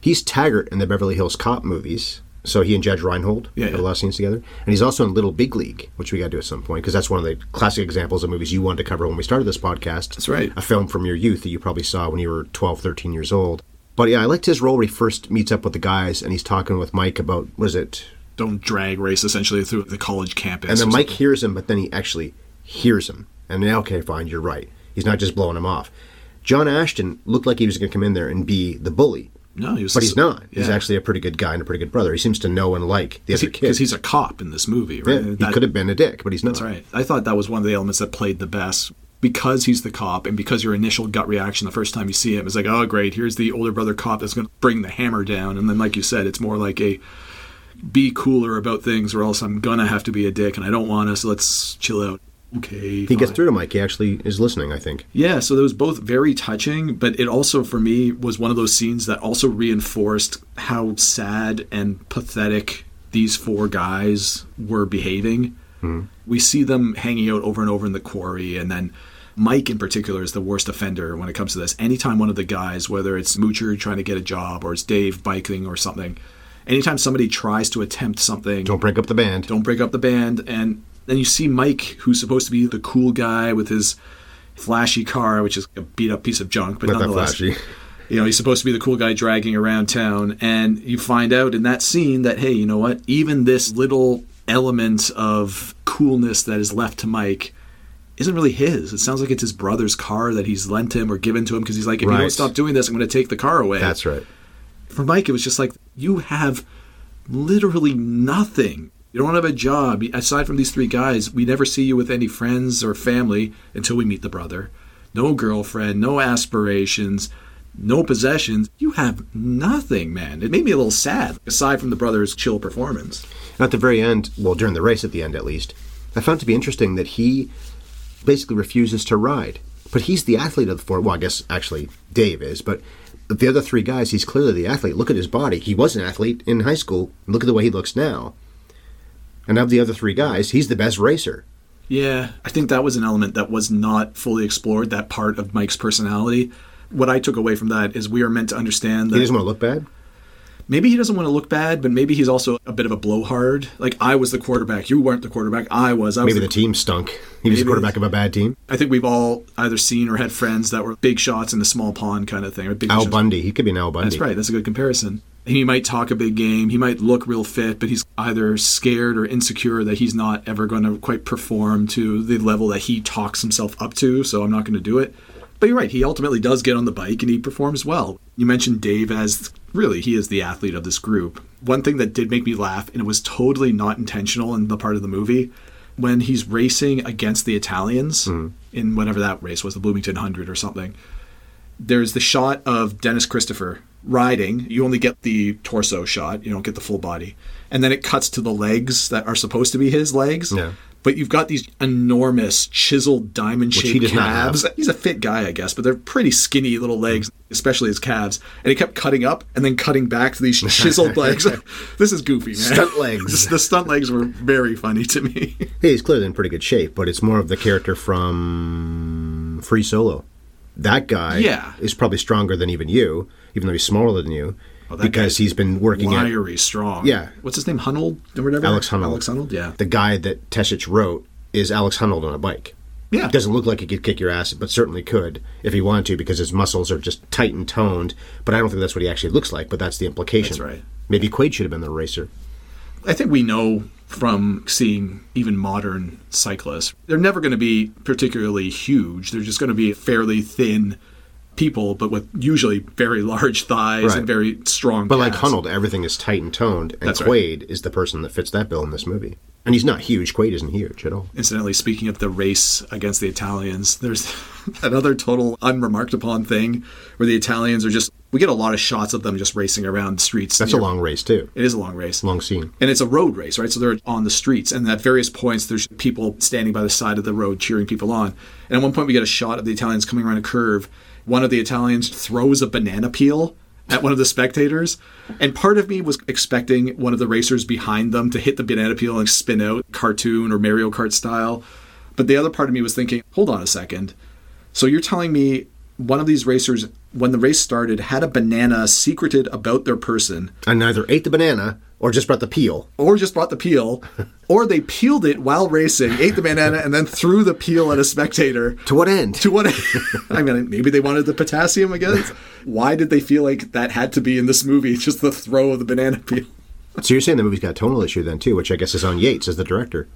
He's Taggart in the Beverly Hills Cop movies. So he and Judge Reinhold Yeah, yeah. lot of scenes together. And he's also in Little Big League, which we got to do at some point, because that's one of the classic examples of movies you wanted to cover when we started this podcast. That's right. A film from your youth that you probably saw when you were 12, 13 years old. But yeah, I liked his role where he first meets up with the guys and he's talking with Mike about, what is it, don't drag race essentially through the college campus. and then Mike something. hears him, but then he actually hears him. And then, okay, fine, you're right. He's not just blowing him off. John Ashton looked like he was going to come in there and be the bully, no, he was, but he's not. He's actually a pretty good guy and a pretty good brother. He seems to know and like the other kids. because he's a cop in this movie, yeah, right? he That- could have been a dick, but he's not. That's right. I thought that was one of the elements that played the best because he's the cop and because your initial gut reaction the first time you see him is like, oh, great, here's the older brother cop that's going to bring the hammer down. And then, like you said, it's more like a be cooler about things or else I'm to have to be a dick and I don't want to, so let's chill out. Okay. He gets through to Mike. He actually is listening, I think. Yeah, so it was both very touching, but it also, for me, was one of those scenes that also reinforced how sad and pathetic these four guys were behaving. Hmm. We see them hanging out over and over in the quarry, and then Mike in particular is the worst offender when it comes to this. Anytime one of the guys, whether it's Moocher trying to get a job or it's Dave biking or something, anytime somebody tries to attempt something, Don't break up the band. don't break up the band, and then you see Mike, who's supposed to be the cool guy with his flashy car, which is a beat up piece of junk, but Not that nonetheless, flashy. you know, he's supposed to be the cool guy dragging around town, and you find out in that scene that hey, you know what? Even this little element of coolness that is left to Mike isn't really his. It sounds like it's his brother's car that he's lent him or given to him because he's like, if you don't stop doing this, I'm going to take the car away. That's right. For Mike, it was just like you have literally nothing. You don't have a job aside from these three guys. We never see you with any friends or family until we meet the brother. No girlfriend, no aspirations, no possessions. You have nothing, man. It made me a little sad. Aside from the brother's chill performance. At the very end, well, during the race at the end at least, I found it to be interesting that he basically refuses to ride. But he's the athlete of the four. Well, I guess actually Dave is, but the other three guys, he's clearly the athlete. Look at his body. He was an athlete in high school. Look at the way he looks now. And of the other three guys, he's the best racer. Yeah, I think that was an element that was not fully explored, that part of Mike's personality. What I took away from that is we are meant to understand that. He doesn't want to look bad. Maybe he doesn't want to look bad, but maybe he's also a bit of a blowhard. Like I was the quarterback, you weren't the quarterback, I was. I was Maybe the team stunk. He was the quarterback of a bad team. I think we've all either seen or had friends that were big shots in the small pond kind of thing. Or big Al shots. Bundy. He could be an Al Bundy. That's right. That's a good comparison. He might talk a big game. He might look real fit, but he's either scared or insecure that he's not ever going to quite perform to the level that he talks himself up to. So I'm not going to do it. But you're right. He ultimately does get on the bike and he performs well. You mentioned Dave as really he is the athlete of this group. One thing that did make me laugh, and it was totally not intentional in the part of the movie, when he's racing against the Italians hmm. in whatever that race was, the Bloomington 100 or something there's the shot of Dennis Christopher riding. You only get the torso shot, you don't get the full body. And then it cuts to the legs that are supposed to be his legs. Yeah. But you've got these enormous chiseled diamond shaped have. calves. He's a fit guy, I guess, but they're pretty skinny little legs, especially his calves. And he kept cutting up and then cutting back to these chiseled legs. this is goofy, man. Stunt legs. the stunt legs were very funny to me. Hey, he's clearly in pretty good shape, but it's more of the character from Free Solo. That guy Yeah. is probably stronger than even you, even though he's smaller than you, Oh, because he's been working at Wiry, strong. Yeah. What's his name? Hunold or whatever? Alex Honnold. Alex Honnold, yeah. the guy that Tesich wrote is Alex Honnold on a bike. Yeah. Doesn't look like he could kick your ass, but certainly could if he wanted to because his muscles are just tight and toned. But I don't think that's what he actually looks like, but that's the implication. That's right. Maybe Quaid should have been the racer. I think we know from seeing even modern cyclists, they're never going to be particularly huge. They're just going to be fairly thin people, but with usually very large thighs Right. and very strong. But like calves. Everything is tight and toned, and That's right. Quaid is the person that fits that bill in this movie. And he's not huge. Quaid isn't huge at all. Incidentally, speaking of the race against the Italians, there's another total unremarked upon thing where the Italians are just. We get a lot of shots of them just racing around streets. That's a long race too. It is a long race. Long scene. And it's a road race, right? So they're on the streets, and at various points, there's people standing by the side of the road cheering people on. And at one point, we get a shot of the Italians coming around a curve. One of the Italians throws a banana peel at one of the spectators, and part of me was expecting one of the racers behind them to hit the banana peel and spin out, cartoon or Mario Kart style. But the other part of me was thinking, hold on a second. So you're telling me one of these racers, when the race started, had a banana secreted about their person And either ate the banana or just brought the peel. or just brought the peel, or they peeled it while racing, ate the banana, and then threw the peel at a spectator. To what end? To what? End? I mean, maybe they wanted the potassium again. Why did they feel like that had to be in this movie? Just the throw of the banana peel. So you're saying the movie's got a tonal issue then too, which I guess is on Yates as the director.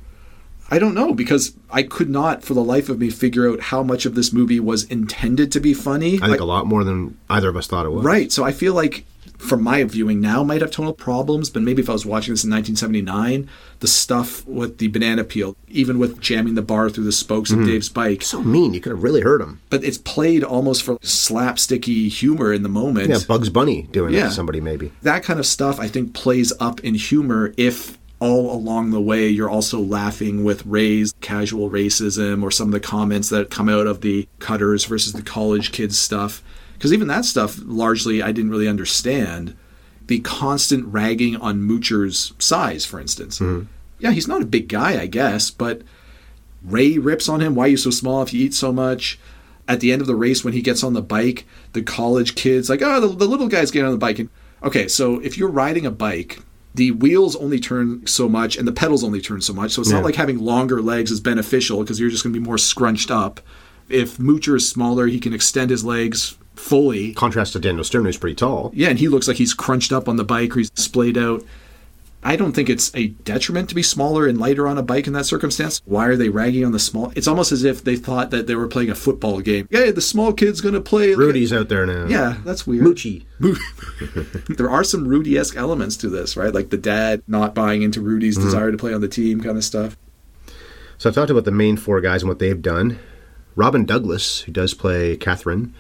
I don't know because I could not, for the life of me, figure out how much of this movie was intended to be funny. I think Like- a lot more than either of us thought it was. Right. So I feel like, from my viewing now, might have tonal problems, but maybe if I was watching this in 1979, the stuff with the banana peel, even with jamming the bar through the spokes Mm-hmm. of Dave's bike, So mean. You could have really hurt him. but it's played almost for slapsticky humor in the moment. Yeah, Bugs Bunny doing it Yeah. to somebody maybe. that kind of stuff, I think, plays up in humor if all along the way you're also laughing with Ray's casual racism or some of the comments that come out of the cutters versus the college kids stuff. Because even that stuff, largely, I didn't really understand. The constant ragging on Moocher's size, for instance. Mm-hmm. Yeah, he's not a big guy, I guess, but Ray rips on him. Why are you so small if you eat so much? At the end of the race, when he gets on the bike, the college kids like, oh, the, the little guys getting on the bike. And okay, so if you're riding a bike, the wheels only turn so much and the pedals only turn so much. So it's Yeah. not like having longer legs is beneficial because you're just going to be more scrunched up. If Moocher is smaller, he can extend his legs fully. Contrast to Daniel Stern, who's pretty tall. Yeah, and he looks like he's crunched up on the bike or he's splayed out. I don't think it's a detriment to be smaller and lighter on a bike in that circumstance. Why are they ragging on the small? It's almost as if they thought that they were playing a football game. Yeah, the small kid's going to play. Rudy's out there now. Yeah, that's weird. Moochie. there are some Rudy esque elements to this, right? Like the dad not buying into Rudy's Mm-hmm. desire to play on the team kind of stuff. So I've talked about the main four guys and what they've done. Robin Douglas, who does play Catherine,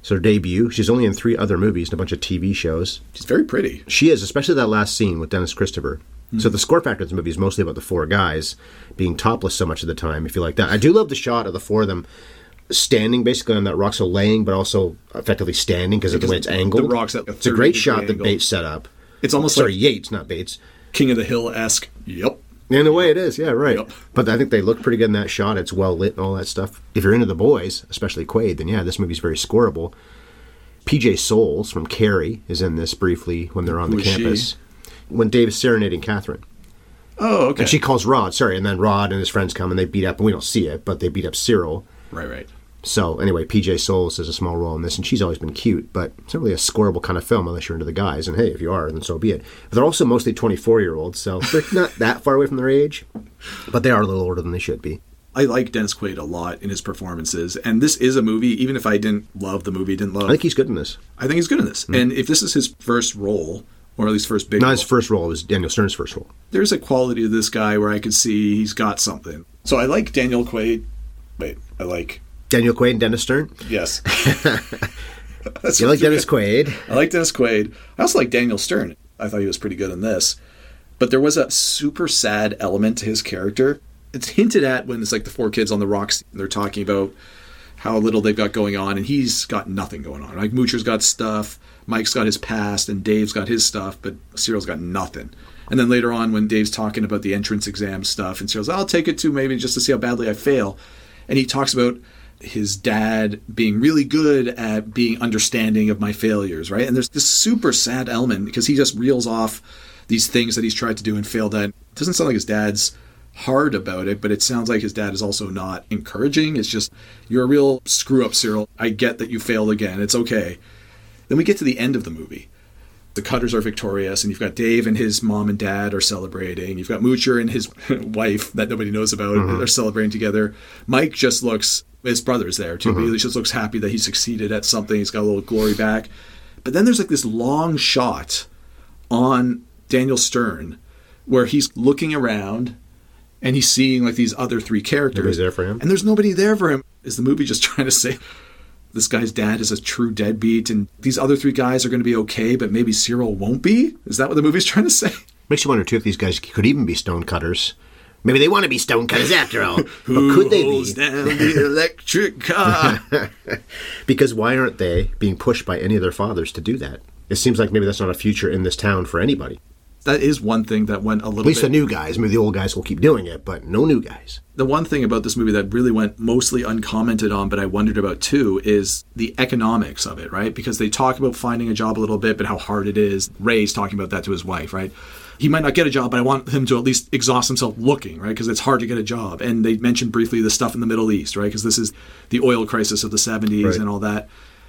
it's her debut. She's only in three other movies and a bunch of TV shows. She's very pretty. She is, especially that last scene with Dennis Christopher. So hmm. the score factor of this movie is mostly about the four guys being topless so much of the time, if you like that. I do love the shot of the four of them standing basically on that rock, so laying, but also effectively standing because of the way it's the rock's at a it's a great shot degree that. Bates set up. It's almost Sorry, like Yates, not Bates. King of the Hill esque. Yep. In a way, it is. Yeah, right. Yep. But I think they look pretty good in that shot. It's well lit and all that stuff. If you're into the boys, especially Quaid, then yeah, this movie's very scoreable. PJ Soles from Carrie is in this briefly when they're on Who the is she? campus. When Dave is serenading Catherine. Oh, okay. And she calls Rod, sorry, and then Rod and his friends come and they beat up, and we don't see it, but they beat up Cyril. right, right. So anyway, PJ Soles has a small role in this, and she's always been cute, but it's not really a scoreable kind of film unless you're into the guys. And hey, if you are, then so be it. But they're also mostly 24 year olds, so they're not that far away from their age, but they are a little older than they should be. I like Dennis Quaid a lot in his performances, and this is a movie. Even if I didn't love the movie, didn't love, I think he's good in this. I think he's good in this. Mm-hmm. And if this is his first role, or at least first big, Not role, his first role; it was Daniel Stern's first role. there's a quality to this guy where I could see he's got something. So I like Daniel Quaid. Wait, I like Daniel Quaid and Dennis Stern. yes. You like Dennis Quaid? I like Dennis Quaid. I also like Daniel Stern. I thought he was pretty good in this. But there was a super sad element to his character. It's hinted at when it's like the four kids on the rocks they're talking about how little they've got going on, and he's got nothing going on. Like Moocher's got stuff, Mike's got his past, and Dave's got his stuff, but Cyril's got nothing. And then later on, when Dave's talking about the entrance exam stuff, and Cyril's, I'll take it too, maybe just to see how badly I fail. And he talks about his dad being really good at being understanding of my failures, right? And there's this super sad element because he just reels off these things that he's tried to do and failed at. It doesn't sound like his dad's hard about it, but it sounds like his dad is also not encouraging. It's just, you're a real screw up, Cyril. I get that you failed again. It's okay. Then we get to the end of the movie. The Cutters are victorious, and you've got Dave and his mom and dad are celebrating. You've got Moocher and his wife that nobody knows about mm-hmm. are celebrating together. Mike just looks, his brother's there too, but mm-hmm. he just looks happy that he succeeded at something. He's got a little glory back. But then there's like this long shot on Daniel Stern where he's looking around and he's seeing like these other three characters. Nobody's there for him? And there's nobody there for him. Is the movie just trying to say this guy's dad is a true deadbeat and these other three guys are going to be okay, but maybe Cyril won't be? Is that what the movie's trying to say? Makes you wonder too if these guys could even be stone cutters. Maybe they want to be stonecutters after all. but could they holds be? down the electric car? Because why aren't they being pushed by any of their fathers to do that? It seems like maybe that's not a future in this town for anybody. that is one thing that went a little At least bit the new guys. Maybe the old guys will keep doing it, but no new guys. the one thing about this movie that really went mostly uncommented on, but I wondered about too, is the economics of it, right? Because they talk about finding a job a little bit, but how hard it is. Ray's talking about that to his wife, right? He might not get a job, but I want him to at least exhaust himself looking, right? Because it's hard to get a job. And they mentioned briefly the stuff in the Middle East, right? Because this is the oil crisis of the 70s Right. and all that.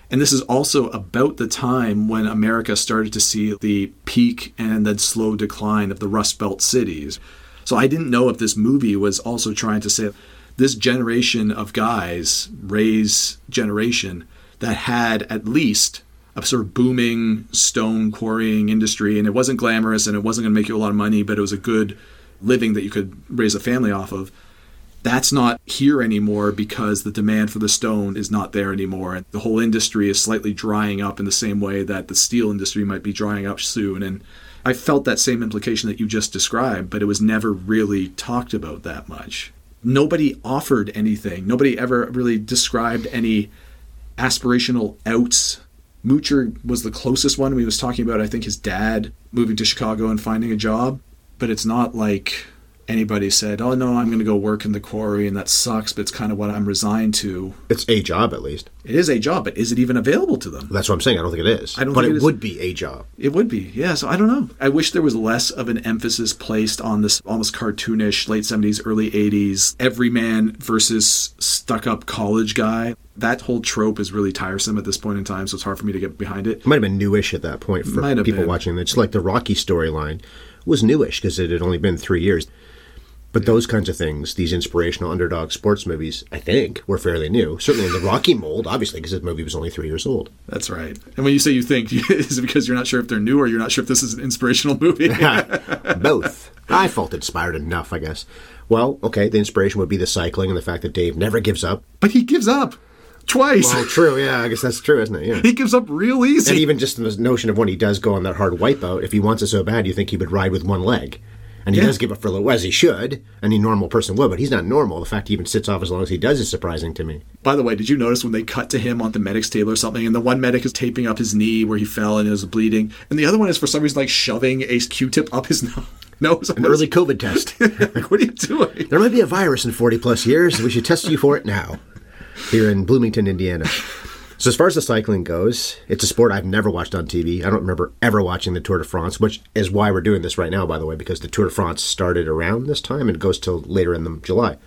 And this is also about the time when America started to see the peak and then slow decline of the Rust Belt cities. So I didn't know if this movie was also trying to say this generation of guys, Ray's generation, that had at least a sort of booming stone quarrying industry, and it wasn't glamorous and it wasn't going to make you a lot of money, but it was a good living that you could raise a family off of that's not here anymore because the demand for the stone is not there anymore. And the whole industry is slightly drying up in the same way that the steel industry might be drying up soon. And I felt that same implication that you just described, but it was never really talked about that much. Nobody offered anything. Nobody ever really described any aspirational outs. Moocher was the closest one. We was talking about, I think, his dad moving to Chicago and finding a job, but it's not like anybody said, "Oh no, I'm going to go work in the quarry and that sucks, but it's kind of what I'm resigned to." It's a job, at least. It is a job, but is it even available to them? That's what I'm saying. I don't think it is. I don't but think it, would be a job. It would be, yeah. So I don't know. I wish there was less of an emphasis placed on this almost cartoonish late 70s, early 80s, everyman versus stuck up college guy. That whole trope is really tiresome at this point in time, so it's hard for me to get behind it. It might have been newish at that point for people been. watching. It's like the Rocky storyline was newish because it had only been three years. But those kinds of things, these inspirational underdog sports movies, I think, were fairly new. Certainly in the Rocky mold, obviously, because this movie was only three years old. That's right. And when you say you think, is it because you're not sure if they're new or you're not sure if this is an inspirational movie? Both. I felt inspired enough, I guess. Well, okay, the inspiration would be the cycling and the fact that Dave never gives up. but he gives up twice. Well, true, yeah, I guess that's true, isn't it? Yeah. he gives up real easy. And even just the notion of when he does go on that hard wipeout, if he wants it so bad, you think he would ride with one leg. And he Yeah. does give up for a little, as he should. Any normal person would, but he's not normal. The fact he even sits off as long as he does is surprising to me. By the way, did you notice when they cut to him on the medic's table or something, and the one medic is taping up his knee where he fell and it was bleeding, and the other one is for some reason like shoving a Q-tip up his no- nose? An early COVID test. like, what are you doing? there might be a virus in 40 plus years. We should test you for it now. Here in Bloomington, Indiana. So as far as the cycling goes, it's a sport I've never watched on TV. I don't remember ever watching the Tour de France, which is why we're doing this right now, by the way, because the Tour de France started around this time and goes till later in the July.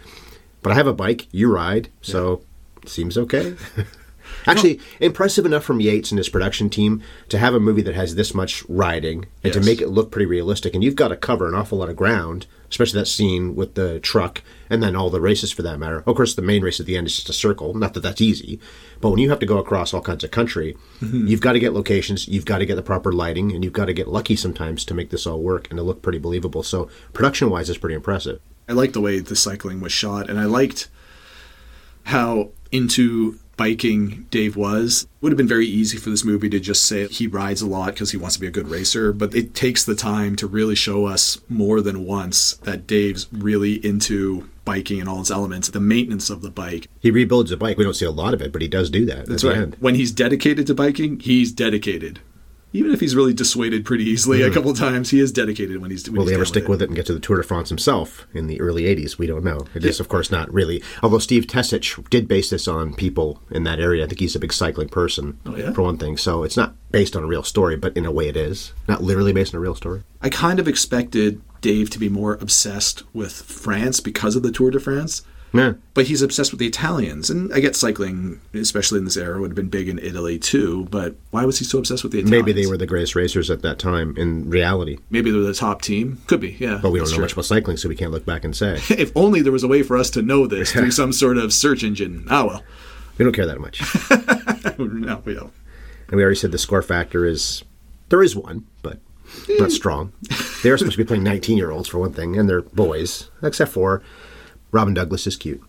But I have a bike, you ride, so it seems okay. Actually, impressive enough from Yates and his production team to have a movie that has this much riding and to make it look pretty realistic. And you've got to cover an awful lot of ground, especially that scene with the truck and then all the races for that matter. Of course, the main race at the end is just a circle. Not that that's easy, but when you have to go across all kinds of country, mm-hmm. you've got to get locations, you've got to get the proper lighting, and you've got to get lucky sometimes to make this all work and to look pretty believable. So, production wise, it's pretty impressive. I liked the way the cycling was shot, and I liked how into biking Dave was. Would have been very easy for this movie to just say he rides a lot because he wants to be a good racer, but it takes the time to really show us more than once that Dave's really into biking and all its elements, the maintenance of the bike. He rebuilds the bike. We don't see a lot of it, but he does do that. That's right. end. When he's dedicated to biking, he's dedicated. Even if he's really dissuaded pretty easily a hmm. couple of times, he is dedicated when he's when Will he's he ever stick with it and get to the Tour de France himself in the early 80s? We don't know. It is, of course, not really. Although Steve Tesich did base this on people in that area. I think he's a big cycling person, Oh, yeah? for one thing. So it's not based on a real story, but in a way it is. Not literally based on a real story. I kind of expected Dave to be more obsessed with France because of the Tour de France. Yeah. But he's obsessed with the Italians. And I get cycling, especially in this era, would have been big in Italy too. But why was he so obsessed with the Italians? Maybe they were the greatest racers at that time in reality. Maybe they were the top team. Could be, yeah. But we don't know true. much about cycling, so we can't look back and say. If only there was a way for us to know this through some sort of search engine. Ah, well. we don't care that much. no, we don't. And we already said the score factor is there is one, but not strong. They're supposed to be playing 19 year olds for one thing, and they're boys, except for Robin Douglas is cute.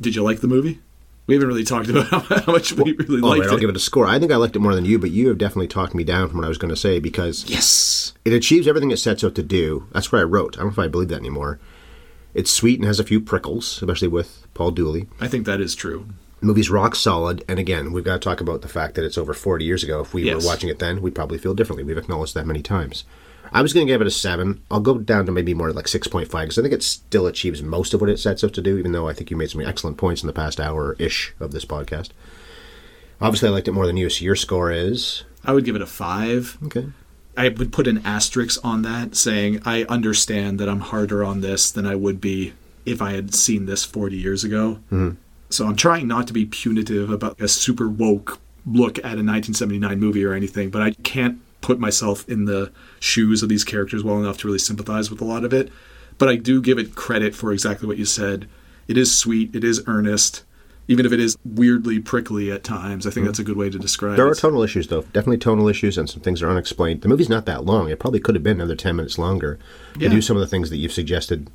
Did you like the movie? We haven't really talked about how, much we really oh, All liked right, I'll it. give it a score. I think I liked it more than you, but you have definitely talked me down from what I was going to say because yes. it achieves everything it sets out to do. That's what I wrote. I don't know if I believe that anymore. It's sweet and has a few prickles, especially with Paul Dooley. I think that is true. The movie's rock solid, and again, we've got to talk about the fact that it's over 40 years ago. If we Yes. were watching it then, we'd probably feel differently. We've acknowledged that many times. I was going to give it a 7. I'll go down to maybe more like 6.5 because I think it still achieves most of what it sets out to do, even though I think you made some excellent points in the past hour ish of this podcast. Obviously, I liked it more than you, so your score is. I would give it a five. Okay. I would put an asterisk on that saying I understand that I'm harder on this than I would be if I had seen this 40 years ago. Mm-hmm. So I'm trying not to be punitive about a super woke look at a 1979 movie or anything, but I can't put myself in the shoes of these characters well enough to really sympathize with a lot of it. But I do give it credit for exactly what you said. It is sweet, it is earnest, even if it is weirdly prickly at times. I think mm-hmm. that's a good way to describe it. There are tonal issues, though. Definitely tonal issues, and some things are unexplained. The movie's not that long. It probably could have been another 10 minutes longer to Yeah. do some of the things that you've suggested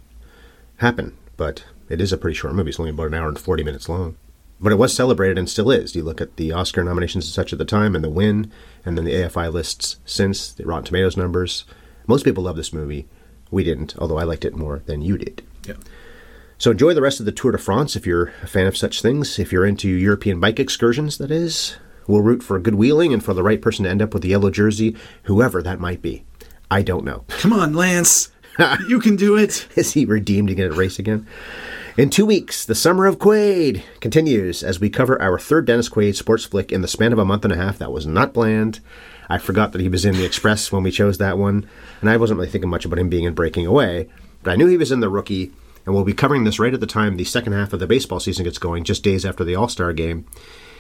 happen. But it is a pretty short movie. It's only about an hour and 40 minutes long. But it was celebrated and still is. You look at the Oscar nominations and such at the time, and the win, and then the AFI lists since, the Rotten Tomatoes numbers. Most people love this movie. We didn't, although I liked it more than you did. Yeah. So enjoy the rest of the Tour de France if you're a fan of such things. If you're into European bike excursions, that is. We'll root for good wheeling and for the right person to end up with the yellow jersey, whoever that might be. I don't know. Come on, Lance. you can do it. Is he redeemed to get a race again? In two weeks, the summer of Quaid continues as we cover our third Dennis Quaid sports flick in the span of a month and a half. That was not planned. I forgot that he was in The Express when we chose that one, and I wasn't really thinking much about him being in Breaking Away, but I knew he was in The Rookie, and we'll be covering this right at the time the second half of the baseball season gets going, just days after the All Star game.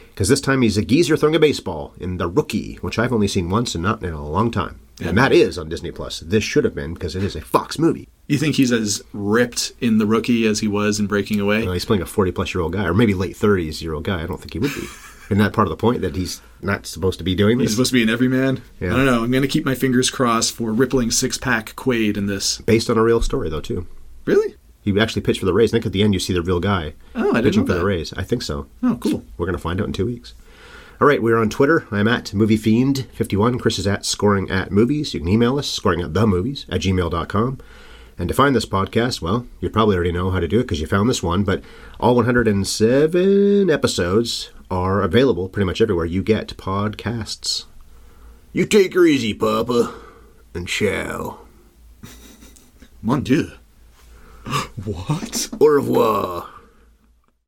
Because this time he's a geezer throwing a baseball in The Rookie, which I've only seen once and not in a long time. And that is on Disney Plus. This should have been because it is a Fox movie. You think he's as ripped in The Rookie as he was in Breaking Away? Well, he's playing a 40 plus year old guy, or maybe late 30s year old guy. I don't think he would be. Isn't that part of the point that he's not supposed to be doing this? He's supposed to be an everyman. Yeah. I don't know. I'm going to keep my fingers crossed for rippling six pack Quaid in this. Based on a real story, though, too. Really? He actually pitched for the Rays. I think at the end you see the real guy Oh, I didn't pitching know for the. Rays. I think so. Oh, cool. We're going to find out in two weeks. All right, we're on Twitter. I'm at MovieFiend51. Chris is at Scoring at Movies. You can email us, scoring at the movies at gmail.com. And to find this podcast, well, you probably already know how to do it because you found this one, but all 107 episodes are available pretty much everywhere you get podcasts. You take her easy, Papa, and ciao. Mon Dieu. what? Au revoir.